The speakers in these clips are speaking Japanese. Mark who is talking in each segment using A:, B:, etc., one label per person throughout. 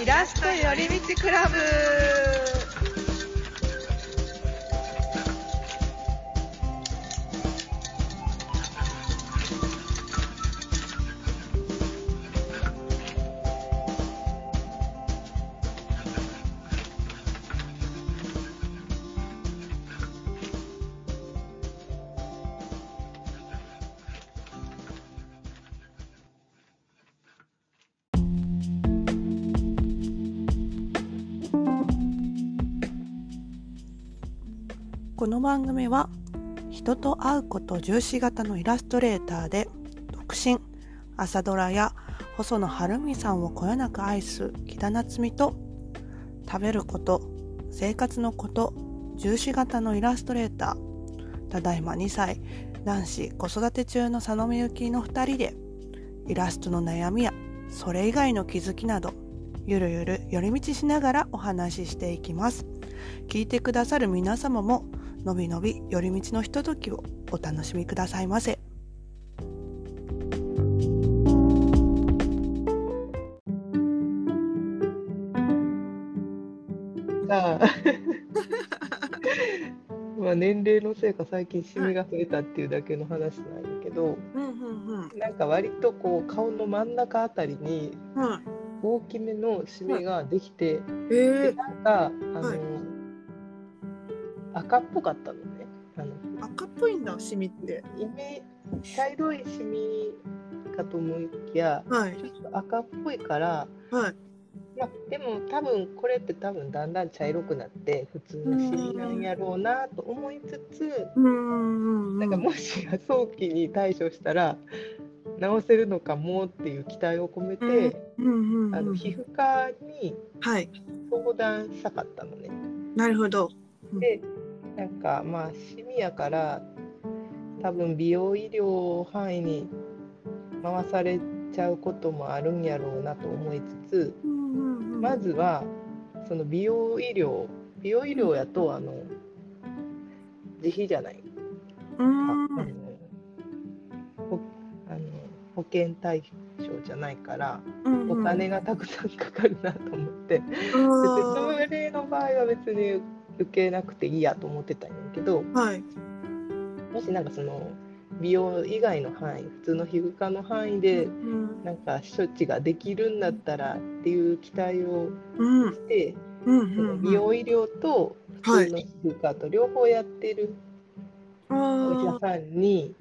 A: イラスト寄り道クラブ
B: この番組は人と会うこと重視型のイラストレーターで独身朝ドラや細野晴臣さんをこよなく愛す木田夏実と食べること生活のこと重視型のイラストレーターただいま2歳男子子育て中の佐野みゆきの2人でイラストの悩みやそれ以外の気づきなどゆるゆる寄り道しながらお話ししていきます。聞いてくださる皆様ものびのび寄り道のひとときをお楽しみくださいませ。
A: さあ まあ年齢のせいか最近シミが増えたっていうだけの話なんだけど、
B: うんうん
A: なんか割とこう顔の真ん中あたりに大きめのシミができて、
B: え
A: でなんかあの、
B: はい
A: 赤っぽかったのね。あの
B: ー、赤っぽいんだシミって。
A: イメ茶色いシミかと思いきや
B: はい。
A: ちょっと赤っぽいから、
B: はい。
A: まあ、でも多分これって多分だんだん茶色くなって普通のシミなんやろうなと思いつつ、
B: うん。
A: なんかもしや早期に対処したら治せるのかもっていう期待を込めて、あの皮膚科に
B: はい。
A: 相談したかったのね。
B: なるほど。
A: でなんかまあシミやから多分美容医療範囲に回されちゃうこともあるんやろうなと思いつつまずはその美容医療美容医療やとあの自費じゃない。
B: う
A: あのほあの保険対象じゃないから
B: うん
A: お金がたくさんかかるなと思って、それの場合は別に受けなくていいやと思ってたんやけど
B: はい。
A: もしなんかその美容以外の範囲普通の皮膚科の範囲で
B: うん
A: なんか処置ができるんだったらっていう期待を
B: うん。
A: して、
B: うん
A: 美容医療と普通の皮膚科と両方やってるお医者
B: あ
A: さんに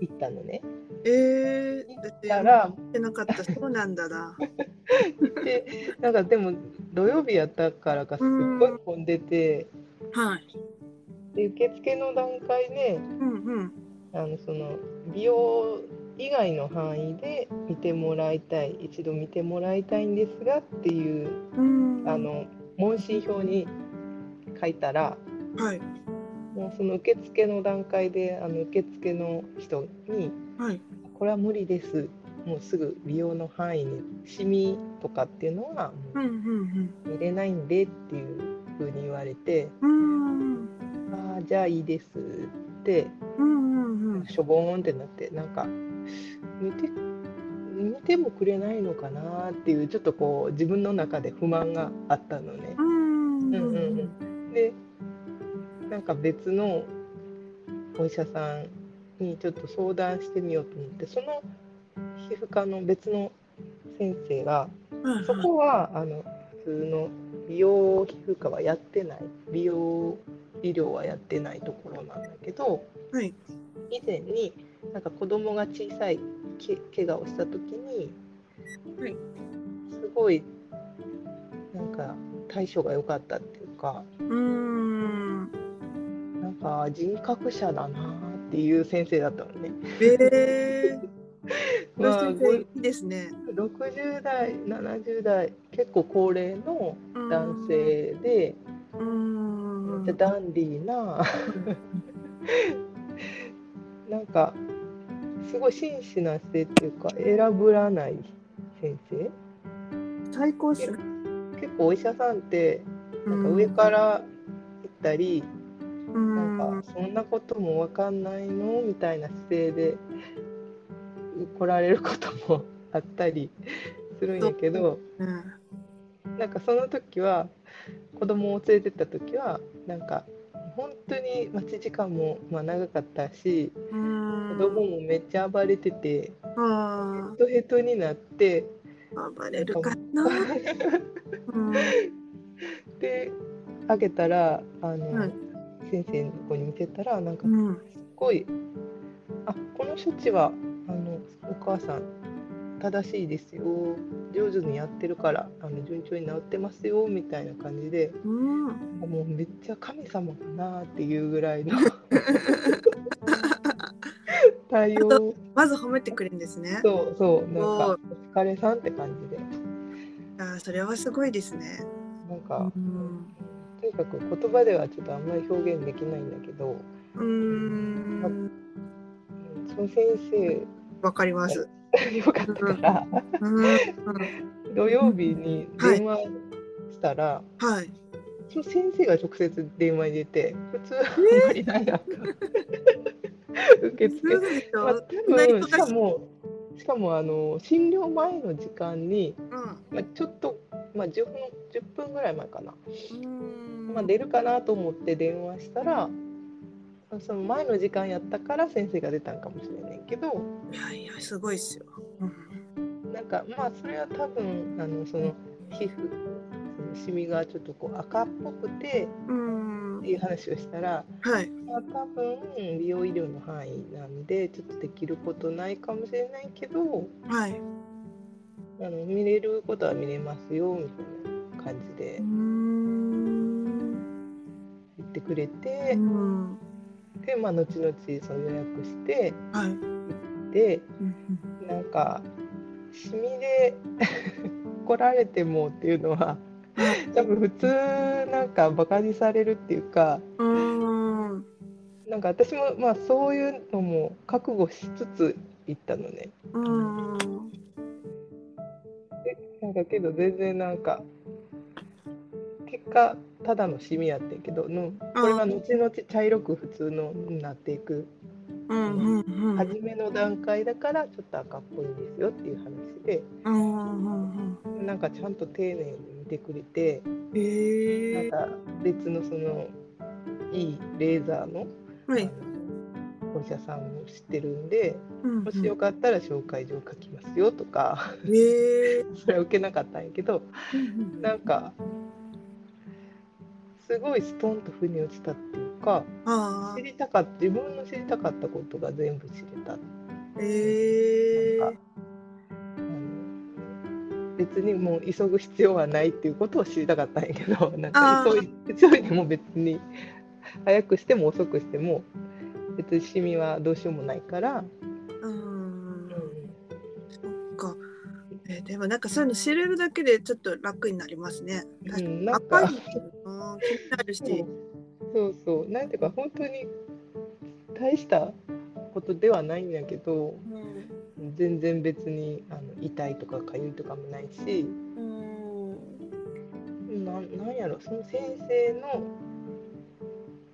A: 行ったのね。
B: えー、
A: 行ったら
B: 言ってなかった。そうなんだな。
A: でなんかでも土曜日やったからかすっごい混んでて、
B: はい。
A: で受付の段階で
B: うんうん。
A: あのその美容以外の範囲で見てもらいたい一度見てもらいたいんですがっていう
B: うん。
A: あの問診票に書いたら
B: はい。
A: もうその受付の段階であの受付の人に
B: はい「
A: これは無理です」もうすぐ美容の範囲にシミとかっていうのは見れないんでっていうふうに言われて
B: うん「
A: ああじゃあいいです」って
B: うんうんうん。
A: しょぼーんってなってなんか見て見てもくれないのかなっていうちょっとこう自分の中で不満があったのね。
B: うん。
A: うんうんうん、でなんか別のお医者さんにちょっと相談してみようと思ってその皮膚科の別の先生が
B: はい
A: そこはあの普通の美容皮膚科はやってない。美容医療はやってないところなんだけど
B: はい。
A: 以前になんか子供が小さいけ怪我をした時に、
B: はい。
A: すごいなんか対処が良かったっていうか
B: うん。
A: なんか人格者だなっていう先生だったのね。
B: えー、
A: まあ
B: い。いですね。
A: 60代70代結構高齢の男性で、
B: うん。
A: めっちゃダンディーな なんかすごい真摯な姿勢っていうか選ぶらない先生。
B: 最高
A: 結構お医者さんってなんか上から行ったり、
B: うん。
A: なんかそんなことも分かんないの？みたいな姿勢で来られることもあったりするんやけど
B: う。ん。
A: なんかその時は子供を連れてった時はなんか本当に待ち時間もまあ長かったし
B: うん。
A: 子供もめっちゃ暴れてて
B: あ
A: ヘトヘトになって
B: あ暴れるかな、う ん
A: であげたらあの、
B: はい
A: 先生のとこに見てたらなんかすっ
B: うん
A: ごい「あこの処置はお母さん正しいですよ。上手にやってるからあの順調に治ってますよ」みたいな感じで
B: うん。
A: もうめっちゃ神様かなっていうぐらいの。対応。
B: まず褒めてくれるんですね。
A: そうそうなんかお疲れさんって感じで。
B: あーそれはすごいですね。
A: なんか
B: うん。
A: とにかく言葉ではちょっとあんまり表現できないんだけど、
B: うーん。
A: うんその先生
B: わかります。
A: よかったから、
B: うん。うん。
A: 土曜日に電話したら、
B: はい。
A: その先生が直接電話に出て普通あんまりないなんか 受付。まあ、多分しかもしかもあの診療前の時間に、まあ、ちょっと、まあ、10, 分10分ぐらい前かな、
B: うん。
A: まあ、出るかなと思って電話したらその前の時間やったから先生が出たんかもしれないけど
B: いやいやすごいっすよ。
A: なんかまあそれは多分あのその皮膚そのシミがちょっとこう赤っぽくて
B: うん。
A: っていう話をしたら、
B: はい。
A: まあ、多分美容医療の範囲なんでちょっとできることないかもしれないけど
B: はい。
A: あの見れることは見れますよみたいな感じで
B: うん。
A: 言ってくれて
B: う、ん。
A: でまあ後々その予約して
B: はい。
A: で
B: うん
A: なんかシミで 来られてもっていうのは多分普通なんかバカにされるっていうか
B: うん。
A: なんか私もまあそういうのも覚悟しつつ行ったのね。
B: うん。
A: なんかけど全然なんか結果ただのシミやってんけどのこれは後々茶色く普通のになっていく
B: うん。うん。
A: 初めの段階だからちょっと赤っぽいんですよっていう話で
B: うん。うん。
A: なんかちゃんと丁寧に見てくれて
B: ええ。
A: なんか別のそのいいレーザーの
B: はい。
A: お医者さんも知ってるんで
B: うん
A: もしよかったら紹介状書きますよとか
B: ええ。
A: それは受けなかったんやけどなんかすごいストンと腑に落ちたっていうか知。りたかった自分の知りたかったことが全部知れた
B: ええ。
A: なんかあの別にもう急ぐ必要はないっていうことを知りたかったんやけど なんか急い急いでも別に早くしても遅くしても別にシミはどうしようもないから、
B: でもなんかそういうの知れるだけでちょっと楽になりますね。
A: なんか
B: 赤いのうん気になるし。
A: そう。そうなんていうか本当に大したことではないんだけど
B: うん。
A: 全然別にあの痛いとか痒いとかもないし。
B: うん。
A: ななんやろその先生の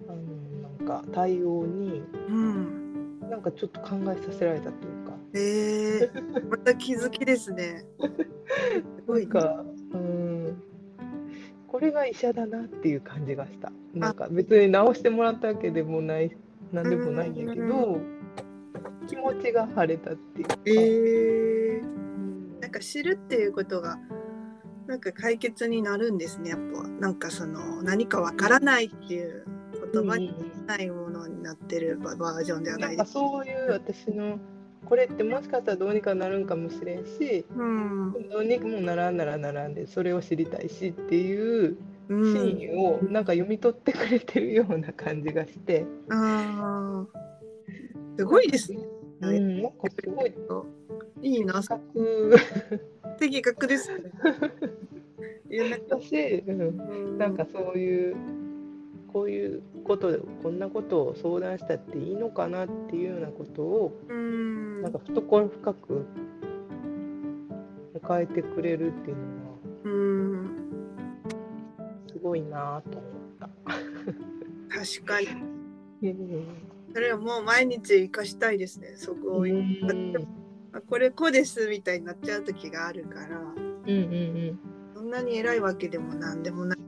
A: あのなんか対応に
B: うん。
A: なんかちょっと考えさせられたというか
B: ええまた気づきですね。すご
A: ない。かうん。これが医者だなっていう感じがした。なんか別に治してもらったわけでもないなんでもないんやけど気持ちが晴れたっていうか、
B: ええ
A: うん
B: なんか知るっていうことがなんか解決になるんですねやっぱ。なんかその何かわからないっていう言葉にないものになってるババージョンでは
A: な
B: いです。
A: かそういう私のこれってもしかしたらどうにかなるんかもしれんし
B: うん。
A: どうにもならんならならんでそれを知りたいしっていう
B: うん。
A: 真意をなんか読み取ってくれてるような感じがして、
B: あー。すごいですね。
A: うん、なんかすごい
B: いいな、
A: 深く
B: 的確ですね。いやな
A: うん、なんかそういうこういうことでこんなことを相談したっていいのかなっていうようなことを
B: うん
A: なんか懐深く迎えてくれるっていうのは
B: うん
A: すごいなと思った。
B: 確かに
A: うん
B: それはもう毎日生かしたいですね。そこを、
A: うん
B: あこれこうですみたいになっちゃう時があるから。
A: うんうん
B: そんなに偉いわけでもなんでもない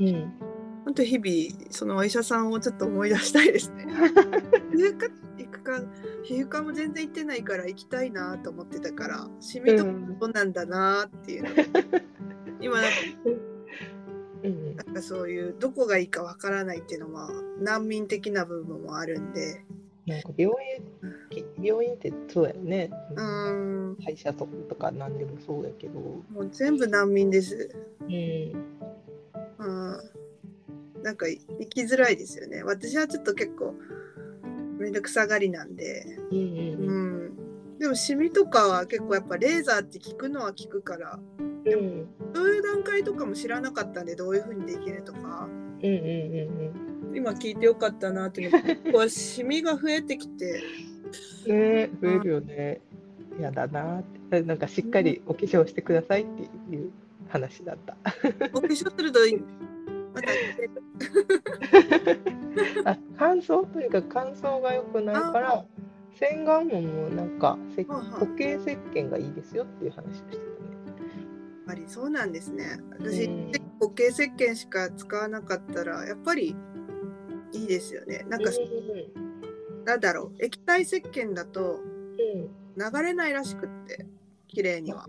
A: うん。
B: 本当日々そのお医者さんをちょっと思い出したいですね皮膚科行くか皮膚科も全然行ってないから行きたいなと思ってたからシミとかどうなんだなっていうの、今なんか
A: うん。
B: なんかそういうどこがいいかわからないっていうのは難民的な部分もあるんで
A: なんか病院、病院ってそうやよね。
B: うーん
A: 会社とかなんでもそうやけど。
B: もう全部難民です。
A: うん。
B: うん、なんか行きづらいですよね。私はちょっと結構めんどくさがりなんで、
A: うんう
B: うんん、でもシミとかは結構やっぱレーザーって効くのは効くから
A: うん。うん
B: そういう段階とかも知らなかったんでどういう風にできるとか
A: うんうん
B: 今聞いてよかったなって思ってこうシミが増えてきて
A: うん。ね増えるよね。やだなって。なんかしっかりお化粧してくださいっていう話だった。
B: お化粧するとまた
A: あ乾燥とにかく乾燥が良くないから洗顔ももうなんかせ固形石鹸がいいですよっていう話をしてたね。
B: やっぱりそうなんですね。私、
A: うん
B: 固形石鹸しか使わなかったらやっぱりいいですよね。なんか、なんだろう液体石鹸だと流れないらしくって綺麗には。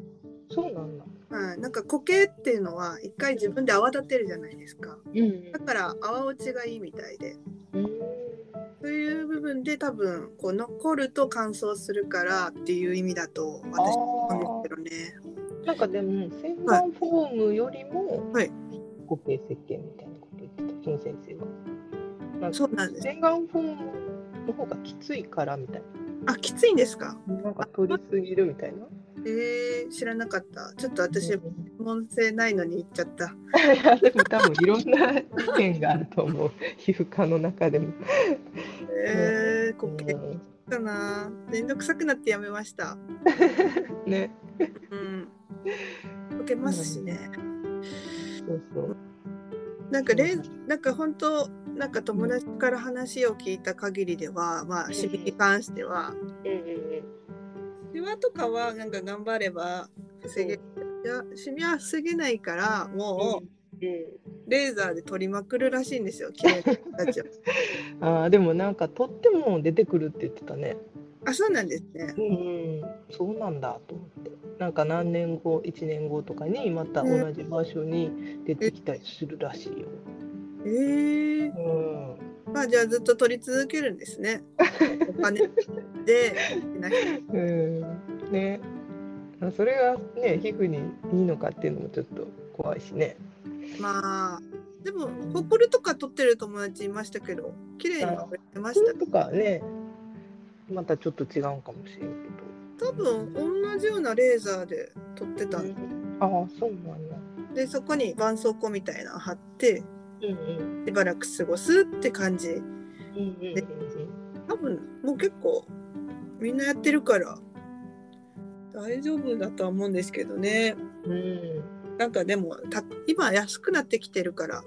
A: そうなんだ。
B: はい、なんか固形っていうのは一回自分で泡立てるじゃないですか。
A: うん
B: だから泡落ちがいいみたいで。
A: うん
B: そういう部分で多分こう残ると乾燥するからっていう意味だと私は思うんですけどね。
A: なんかでも洗顔フォームよりも
B: はい
A: 固形石鹸みたいなこと言ってたその先生は。
B: そうなんです。
A: 洗顔フォームの方がきついからみたい
B: あきついんですか？
A: な。なんか取りすぎるみたいな。
B: えー、知らなかった。ちょっと私
A: うん
B: 専門性ないのに言っちゃった。
A: でも多分いろんな意見があると思う皮膚科の中でも。
B: えー、固形
A: うん
B: かな。めんどくさくなってやめました。
A: ね。
B: うん。溶けますしね。
A: そうそう。
B: なんかれなんか本当なんか友達から話を聞いた限りでは、まあシミに関しては、
A: うんうん
B: シワとかはなんか頑張れば防げ、いやシミは防げないからもうレーザーで取りまくるらしいんですよ。綺麗な人たちを。
A: ああでもなんかとっても出てくるって言ってたね。
B: あ、そうなんですね
A: う。ん、そうなんだと思って。なんか何年後1年後とかにまた同じ場所に出てきたりするらしいよ。
B: えー、
A: うん。
B: まあじゃあずっと取り続けるんですね。お金でな
A: うん、ね。あそれがね皮膚にいいのかっていうのもちょっと怖いしね。
B: まあでもホコリとか取ってる友達いましたけど綺麗には取れてました
A: とかねまたちょっと違うかもしれんけ
B: 多分同じようなレーザーで撮ってた
A: ああそうなんだ。
B: でそこに絆創膏みたいなの貼ってしばらく過ごすって感じ。
A: うんうん
B: 多分もう結構みんなやってるから大丈夫だとは思うんですけどね。
A: うん。うん
B: なんかでもた今安くなってきてるから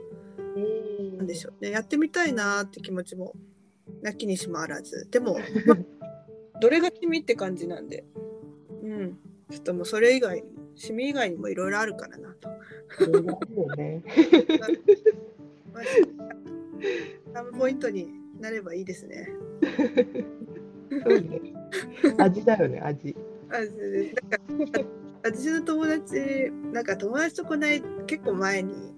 A: うん。
B: なんでしょうね。やってみたいなーって気持ちもなきにしもあらず。でも、ま どれがシミって感じなんで。うん。ちょっともうそれ以外シミ以外にもいろいろあるからなと。
A: ね。
B: まあ、サムポイントになればいいですね。
A: そうね。味だよね味。
B: あそうですなんかあ私の友達なんか友達とこない結構前に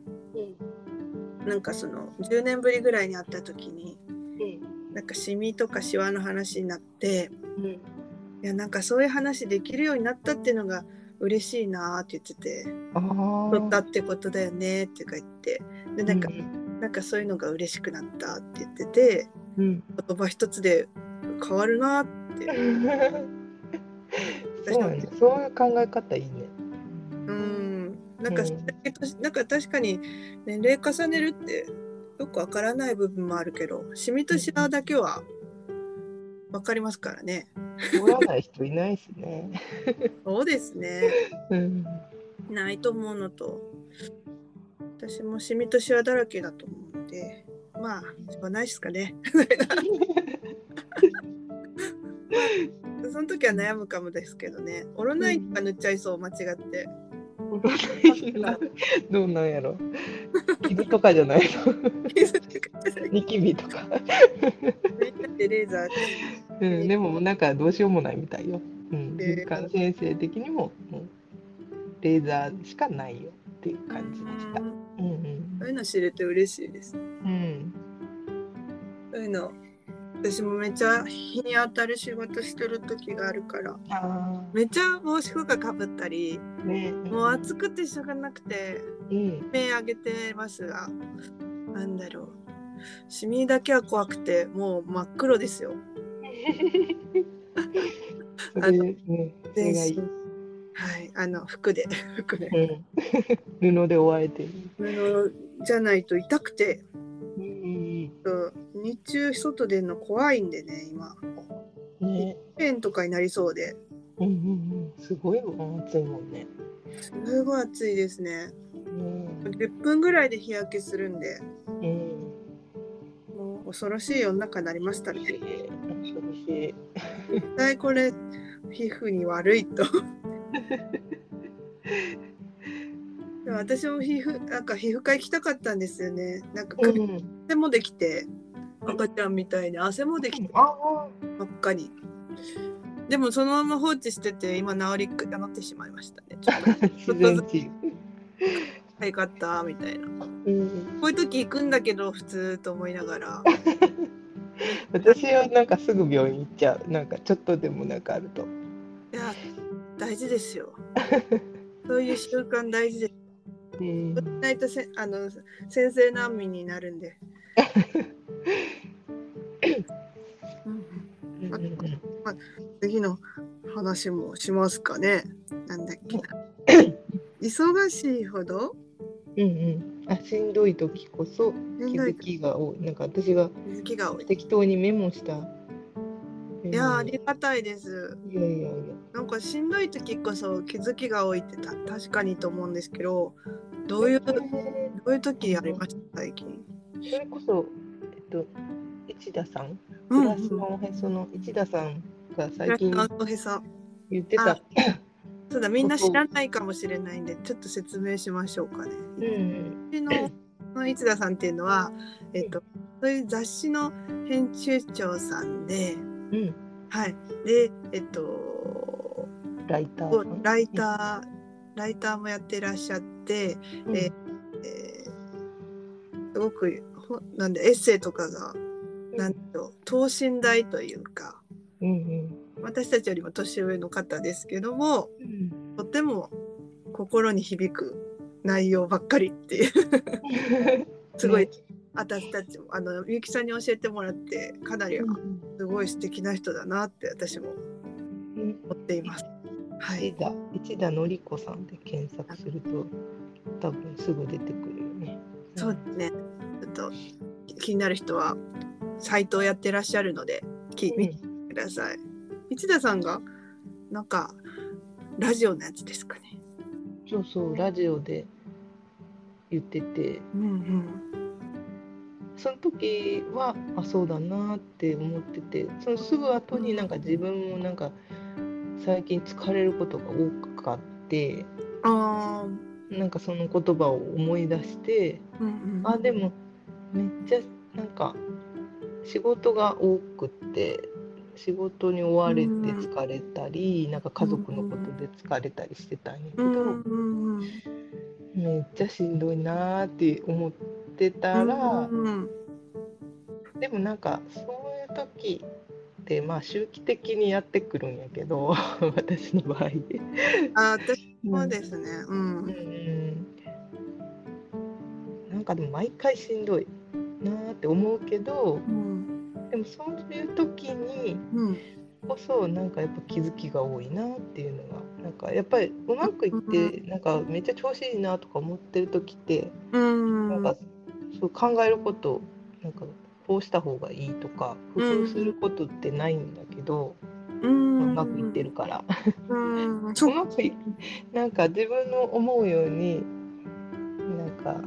B: なんかその10年ぶりぐらいに会った時になんかシミとかシワの話になって
A: うん
B: いやなんかそういう話できるようになったっていうのが嬉しいなーって言ってて。取ったってことだよねってか言ってでなんか、なんかそういうのが嬉しくなったって言ってて
A: うん。
B: 言葉一つで変わるなーって
A: そうなんだ。そういう考え方いいね。
B: うんなんか、
A: うん
B: なんか確かに年齢重ねるってよくわからない部分もあるけどシミとシワだけはわかりますからね。
A: 取らない人いないしね。
B: そうですね。
A: うん。
B: ないと思うのと私もシミとシワだらけだと思うのでまあしょうがないですかね。その時は悩むかもですけどね。オロナインとか塗っちゃいそう間違って。
A: どうなんやろ。傷とかじゃないの。ニキビとか。
B: でレーザ
A: ー、うん、でもなんかどうしようもないみたいよ、うん、先生的にももうレーザーしかないよっていう感じでした、
B: そういうの知れて嬉しいです、うん、そういうの。私もめっちゃ日に当たる仕事してる時があるから。めっちゃ帽子服かぶったり、ね、もう暑くてしょうがなくて、うん、目上げてますがなんだろう。シミだけは怖くてもう真っ黒ですよ。あの、ね、全身はいあの服で服で、
A: うん、布で覆われて。
B: 布じゃないと痛くて、うん、日中外出るの怖いんでね今。ね。炎とかになりそうで、
A: うんうんうん、すごい暑いもんね。
B: すごい暑いですね、うん、10分ぐらいで日焼けするんで、うん、もう恐ろしい世の中になりましたね。恐ろしい。絶対これ皮膚に悪いとでも私も皮膚なんか皮膚科行きたかったんですよね。なんか汗もできて、赤ちゃんみたいに汗もできて真っ赤に。でもそのまま放置してて今治り治ってしまいましたね。ちょっとずつよかったみたいな、うん、こういう時行くんだけど普通と思いながら。
A: 私はなんかすぐ病院行っちゃう。なんかちょっとでもなんかあると。
B: いや大事ですよ そういう習慣大事ですうん、ないとせあの先生難民になるんで。まま次の話もしますかね。なんだっけな。忙しいほど？
A: うんうん。あ、しんどい時こそ気づきが多い。なんか私が適当にメモした
B: いやありがたいです。
A: いやいやいや。
B: なんかしんどい時こそ気づきが多いってた確かにと思うんですけど、どういうどういう時ありました最近？
A: それこそえっと市田さん、プラスのおへその市田さんが最近言ってた。
B: そうだみんな知らないかもしれないんでちょっと説明しましょうかね。うん、のの市田さんっていうのは、えっと、そういう雑誌の編集長さんで。うん、はい。で、えっと、
A: ライター。
B: ライター、ライターもやってらっしゃって、うん、ええー、すごくなんでエッセイとかが、うん、なんと等身大というか、うんうん、私たちよりも年上の方ですけども、うん、とても心に響く内容ばっかりっていう。すごい私たちもあのみゆきさんに教えてもらってかなりすごい素敵な人だなって私も思っています。
A: はい、市田のり子さんで検索すると多分すぐ出てくるよね。
B: そうですね。ちょっと気になる人はサイトをやってらっしゃるので聞いてください。市田さんがなんかラジオのやつですかね。
A: そうそうラジオで言ってて、うんうん、その時はあそうだなって思っててそのすぐ後になんか自分もなんか最近疲れることが多かってあなんかその言葉を思い出して、うんうん、あでもめっちゃなんか仕事が多くって仕事に追われて疲れたり、うん、なんか家族のことで疲れたりしてたんやけど、うんうん、めっちゃしんどいなって思って。ってたら、うんでもなんかそういう時ってまあ周期的にやってくるんやけど 私の場合。
B: あ私もですね。うん、うん、
A: なんかでも毎回しんどいなって思うけど、うん、でもそういう時にこそなんかやっぱ気づきが多いなっていうのがなんかやっぱりうまくいってなんかめっちゃ調子いいなとか思ってる時って、うん、なんかそう考えることなんかこうした方がいいとか工夫することってないんだけど、うん、うまくいってるから。う まくいなんか自分の思うようになんか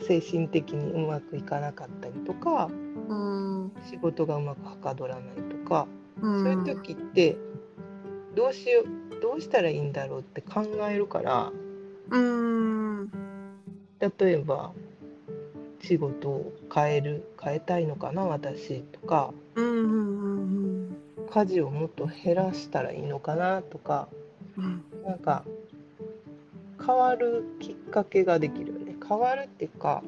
A: 精神的にうまくいかなかったりとか、うん、仕事がうまくはかどらないとか、うん、そういう時ってどうしようどうしたらいいんだろうって考えるから、
B: うん。
A: 例えば仕事を変える変えたいのかな私とか。
B: うんうんうん
A: 家事をもっと減らしたらいいのかなとか。
B: うん
A: なんか変わるきっかけができるよね。変わるっていうか、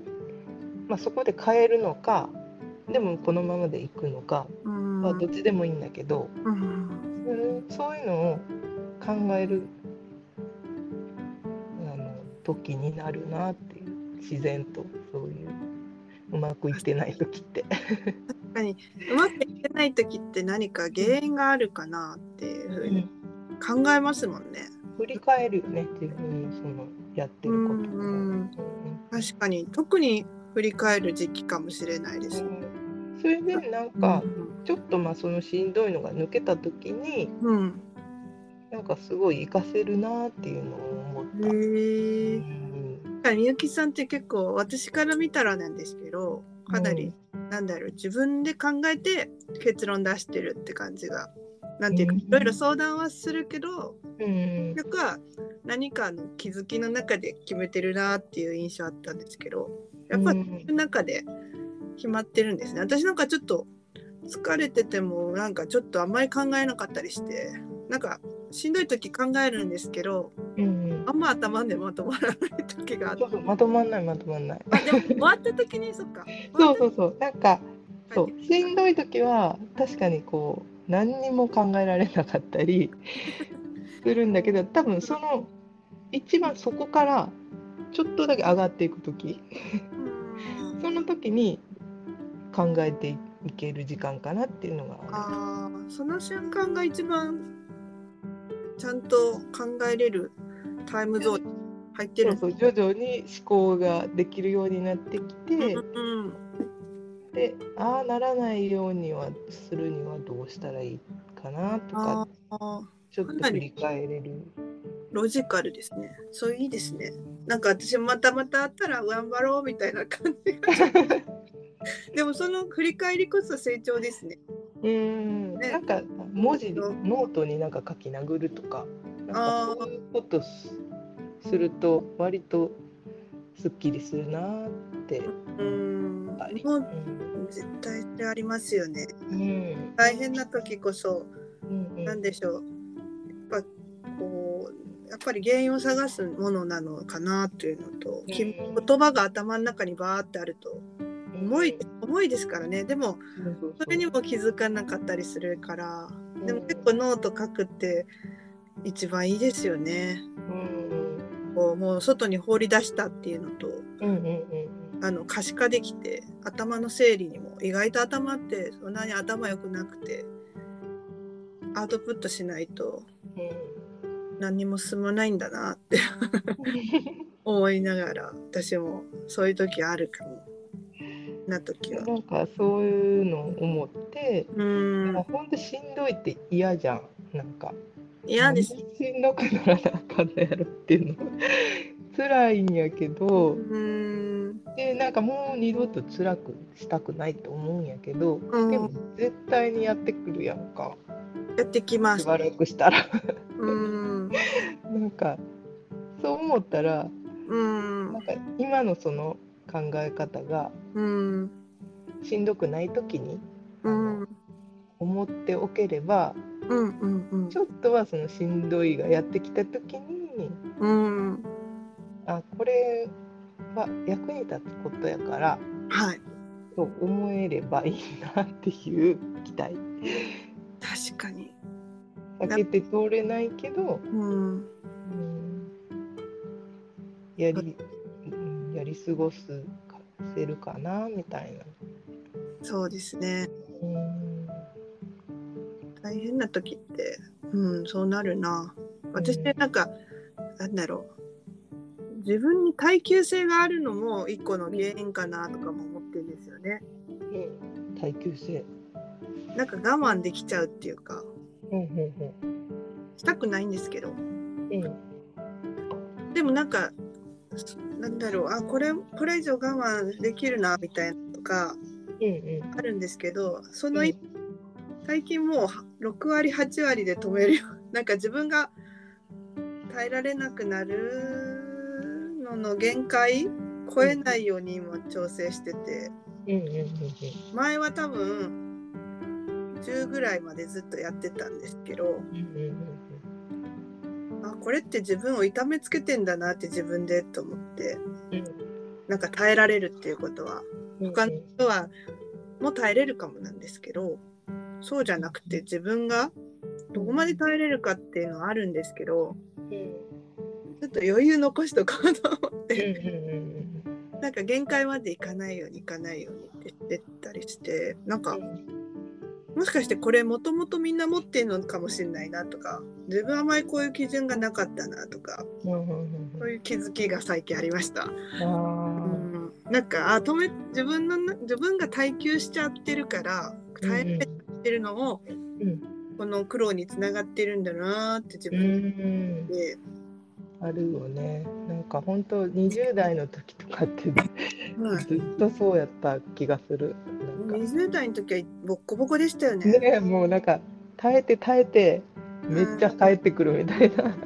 A: まあ、そこで変えるのかでもこのままでいくのか、
B: うん。
A: まあ、どっちでもいいんだけど、
B: うん。
A: うんそういうのを考えるあの時になるなっていう自然と。そうまくいってない時って。
B: 確かにうまくいってない時って何か原因があるかなっていうふうに考えますもんね。
A: 振り返るよね自分のそのやってること。
B: うんうん確かに特に振り返る時期かもしれないです。
A: うんそれでなんかちょっとまあそのしんどいのが抜けた時に
B: うん。
A: なんかすごい活かせるなっていうのを思った。
B: へ
A: う
B: え。
A: ん
B: みゆきさんって結構私から見たらなんですけどかなり、なんだろう自分で考えて結論出してるって感じがなんていうか
A: うん。
B: いろいろ相談はするけど
A: うん。
B: なんか何かの気づきの中で決めてるなっていう印象あったんですけどやっぱり
A: うん。
B: 自分の中で決まってるんですね。私なんかちょっと疲れててもなんかちょっとあんまり考えなかったりしてなんかしんどい時考えるんですけど
A: うん
B: あんま頭でまとまらない時があって。
A: そうそうまとまんないまとまんない。
B: あでも終わった時にそっか。
A: そうそうそう。なんかそ
B: は
A: うしんどい時は確かにこう何にも考えられなかったり するんだけど多分その一番そこからちょっとだけ上がっていく時。
B: うん。
A: その時に考えていける時間かなっていうのがある。
B: あーその瞬間が一番ちゃんと考えれるタイムゾーンに入ってる。
A: そうそう徐々に思考ができるようになってきて、
B: うん
A: でああならないようにはするにはどうしたらいいかなとかちょっと振り返れる。
B: ロジカルですね。そういいですね。なんか私またまた会ったら頑張ろうみたいな感じが。でもその振り返りこそ成長ですね。
A: うん、
B: ね。
A: なんか文字ノートになんか書き殴るとかなんかそういうことすすると割とすっきりするなーって。
B: うん。絶対それありますよね。
A: うん。
B: 大変な時こそ
A: うんうん。
B: なんでしょう。やっぱこうやっぱり原因を探すものなのかなっていうのと、き
A: うん。
B: 言葉が頭の中にバーってあると重い重いですからね。でも
A: そ
B: れにも気づかなかったりするからでも
A: うん
B: 結構ノート書くって一番いいですよね。
A: うん。
B: こうもう外に放り出したっていうのと
A: うんうんうん
B: あの可視化できて頭の整理にも意外と頭ってそんなに頭良くなくてアウトプットしないと
A: うん。
B: 何にも進まないんだなって 思いながら私もそういう時あるかもな時は。
A: なんかそういうのを思って、
B: う
A: で
B: ん
A: もほんとしんどいって嫌じゃんなんか
B: 嫌です。
A: しんどくならなあかんのやろっていうの辛いんやけど、
B: うん。
A: でなんかもう二度と辛くしたくないと思うんやけど、
B: うん。
A: でも絶対にやってくるやんか。
B: やってきます。
A: しばらくしたら。
B: うん。
A: なんかそう思ったら
B: うん。
A: なんか今のその考え方が
B: うん。
A: しんどくない時に
B: うん。
A: 思っておければ
B: うんうんうん。
A: ちょっとはそのしんどいがやってきた時に
B: うん。
A: あこれは役に立つことやから
B: はい。
A: と思えればいいなっていう期待。
B: 確かに。
A: 避けて通れないけど、
B: うん。
A: うんやりうんやり過ごすかせるかなみたいな。
B: そうですね。
A: うん
B: 大変な時ってうんそうなるな。私ってなんか、なんだろう。自分に耐久性があるのも一個の原因かなとかも思ってるんですよね。
A: うん。耐久性。
B: なんか我慢できちゃうっていうか。
A: うんうん
B: したくないんですけど。
A: うん。うん。
B: でもなんかなんだろう。あこれこれ以上我慢できるなみたいなとか
A: うんうん。
B: あるんですけどその、
A: うん。
B: 最近もう6割8割で止めるよ。なんか自分が耐えられなくなるのの限界超えないように今調整してて、前は多分10ぐらいまでずっとやってたんですけど。あこれって自分を痛めつけてんだなって自分でと思って。
A: うん。
B: なんか耐えられるっていうことは。
A: うん。
B: 他の人はもう耐えれるかもなんですけどそうじゃなくて自分がどこまで耐えれるかっていうのはあるんですけど
A: うん
B: ちょっと余裕残しとこうと思っ
A: うん
B: て、
A: うん
B: なんか限界までいかないようにいかないようにってしてったりしてなんかもしかしてこれもともとみんな持ってるのかもしれないなとか自分はあまりこういう基準がなかったなとかそういう気づきが最近ありました。なんかあ止め自分のな自分が耐久しちゃってるから耐えってるのも、
A: うん。
B: この苦労につながってるんだなって自
A: う
B: 分
A: ん。
B: で、
A: あるよね。なんか本当20代の時とかって
B: はい
A: ずっとそうやった気がする。なんか。
B: 20代の時はボッコボコでしたよね。
A: ねもうなんか耐えて耐えてめっちゃ帰ってくるみたいな。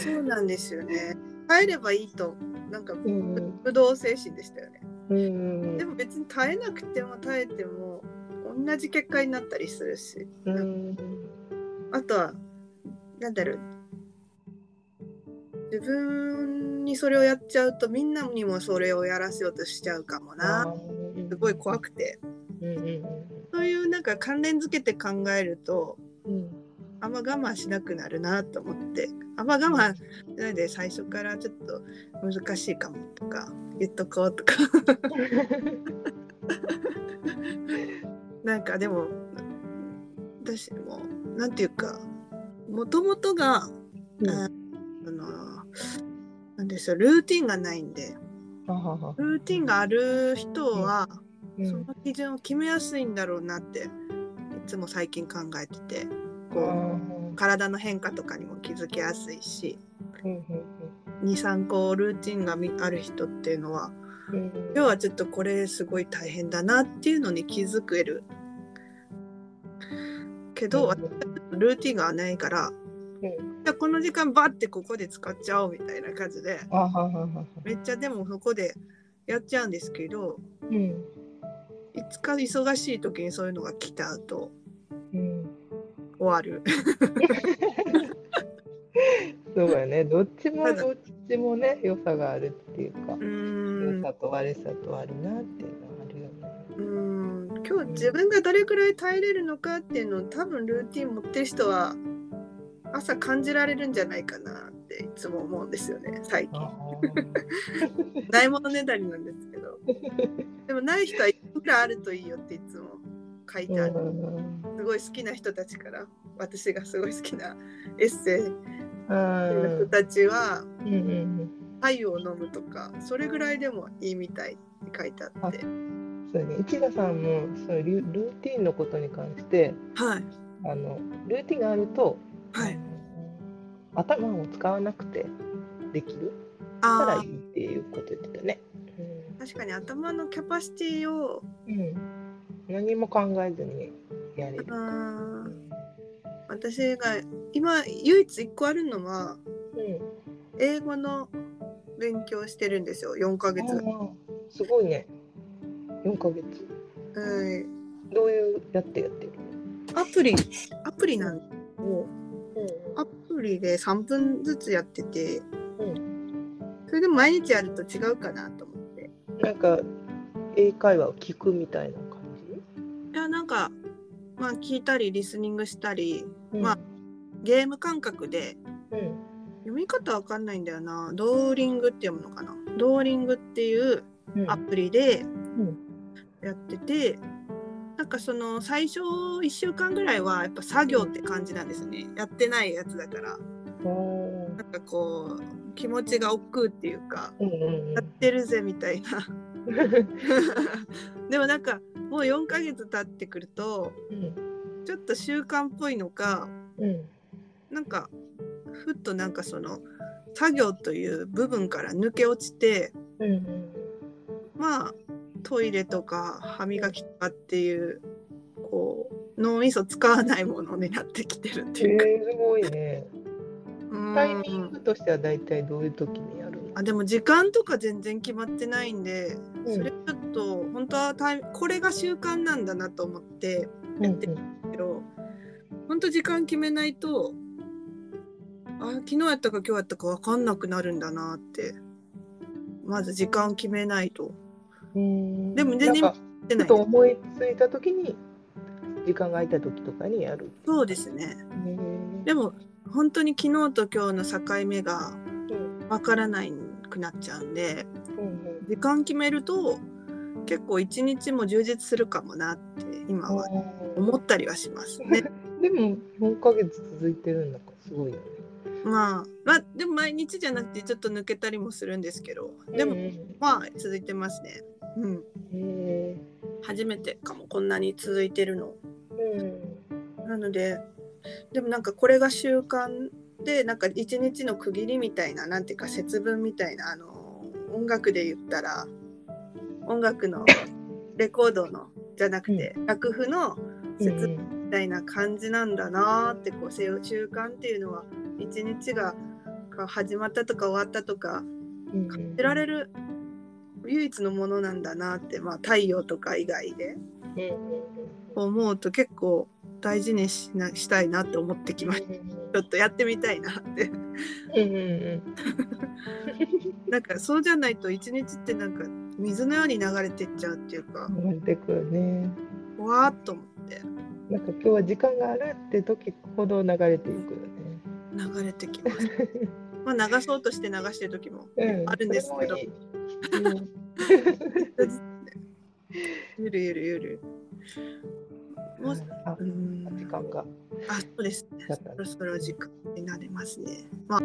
B: そうなんですよね。耐えればいいとなんか
A: うん。
B: 不動精神でしたよね。
A: うん。
B: でも別に耐えなくても耐えても同じ結果になったりするし、
A: うん
B: あとはなんだろう。自分にそれをやっちゃうとみんなにもそれをやらせようとしちゃうかもな。すごい怖くて。
A: うんうん
B: そういうなんか関連づけて考えると
A: うん。
B: あんま我慢しなくなるなと思って。あんま我慢しないで最初からちょっと難しいかもとか言っとこうとか なんかでも私もなんていうかもともとが、
A: うん。
B: ああのなんでしょうルーティンがないんで。ルーティンがある人は、
A: うん。
B: その基準を決めやすいんだろうなっていつも最近考えててこう体の変化とかにも気づきやすいし。
A: うんうん
B: 23個ルーティンがみある人っていうのは
A: うん
B: 今日はちょっとこれすごい大変だなっていうのに気づける。けど、ルーティンがないから
A: うん。
B: じゃあこの時間バッてここで使っちゃおうみたいな感じでめっちゃでもそこでやっちゃうんですけど
A: うん。
B: いつか忙しい時にそういうのが来た後
A: うん。
B: 終わる。
A: そうやね。どっちもどっちもね良さがあるっていうか
B: うーん。
A: 良さと悪さとあるなっていうのはあるよね。
B: うーん。今日自分がどれくらい耐えれるのかっていうのを多分ルーティン持ってる人は朝感じられるんじゃないかなっていつも思うんですよね最近。
A: あ
B: ないものねだりなんですけど。でもない人はいくらあるといいよっていつも書いてある。
A: うん。
B: すごい好きな人たちから私がすごい好きなエッセイ人たちは
A: うん。うん。
B: 愛を飲むとかそれぐらいでもいいみたいって書いてあって
A: そうね市田さん。もそうルルーティンのことに関して
B: はい
A: あのルーティンがあると、
B: はい
A: 頭を使わなくてできるから
B: あ
A: いいっていうこと言ってたね。
B: ー確かに頭のキャパシティを
A: うん。うん、何も考えずにやれる。
B: 私が今唯一1個あるのは
A: うん
B: 英語の勉強してるんですよ4ヶ月。
A: すごいね。4ヶ月。
B: はい
A: どういうやってやってる？
B: アプリアプリなんを
A: の？
B: アプリで3分ずつやってて、
A: うん
B: それでも毎日やると違うかなと思って
A: なんか英会話を聞くみたいな感
B: いやなんかまあ聞いたりリスニングしたり
A: じ？
B: まあゲーム感覚で
A: うん
B: 読み方わかんないんだよな。ドーリングって読むのかな。ドーリングっていう
A: うん。
B: アプリで
A: ん。
B: やってて、なんかその最初1週間ぐらいはやっぱ作業って感じなんですね。やってないやつだから。なんかこう気持ちが億劫っていうか
A: うんうん。
B: やってるぜみたいな。でもなんかもう4ヶ月経ってくると
A: うん
B: ちょっと習慣っぽいのか
A: うん
B: なんかふっとなんかその作業という部分から抜け落ちて
A: うんうん
B: まあトイレとか歯磨きとかっていうこう脳みそ使わないものになってきてるって
A: え
B: いうか、
A: ー、すごいね。タイミングとしては大体どういう時にや？
B: あでも時間とか全然決まってないんで、
A: うん。
B: それちょっと本当はタイこれが習慣なんだなと思ってやってるけど、本当時間決めないとあ昨日やったか今日やったか分かんなくなるんだなってまず時間決めないと。
A: うん。
B: でも全然
A: ちょっと思いついた時に時間が空いた時とかにやる。
B: そうですね。でも本当に昨日と今日の境目が
A: うん。
B: 分からないくなっちゃうんで
A: うん
B: 時間決めると結構一日も充実するかもなって今は
A: うん
B: 思ったりはしますね。
A: でも4ヶ月続いてるんだからすごいよね。
B: まあ、まあ、でも毎日じゃなくてちょっと抜けたりもするんですけどでも、
A: うんうん
B: まあ続いてますね。うん、
A: へ
B: 初めてかもこんなに続いてるの。
A: ーうん
B: なのででもなんかこれが習慣でなんか一日の区切りみたいななんていうか節分みたいなあの音楽で言ったら音楽のレコードのじゃなくて、楽譜の節分みたいな感じなんだなーってこうせ習慣っていうのは一日が始まったとか終わったとか
A: うん。
B: 感じられる唯一のものなんだなって、まあ、太陽とか以外で思うと結構大事にしなしたいなって思ってきました。ちょっとやってみたいなって。
A: うんうんうん
B: なんかそうじゃないと一日ってなんか水のように流れてっちゃうっていうか
A: 流れてくるね。
B: わーっと思って
A: なんか今日は時間があるって時ほど流れていくよね。
B: 流れてきます。まあ流そうとして流してる時も
A: うん
B: あるんですけど、
A: それもいいうん
B: ゆるゆるゆる。もう
A: あ
B: うん。
A: 時間が。
B: あそうです。
A: ね
B: そろそろ時間になりますね。まあ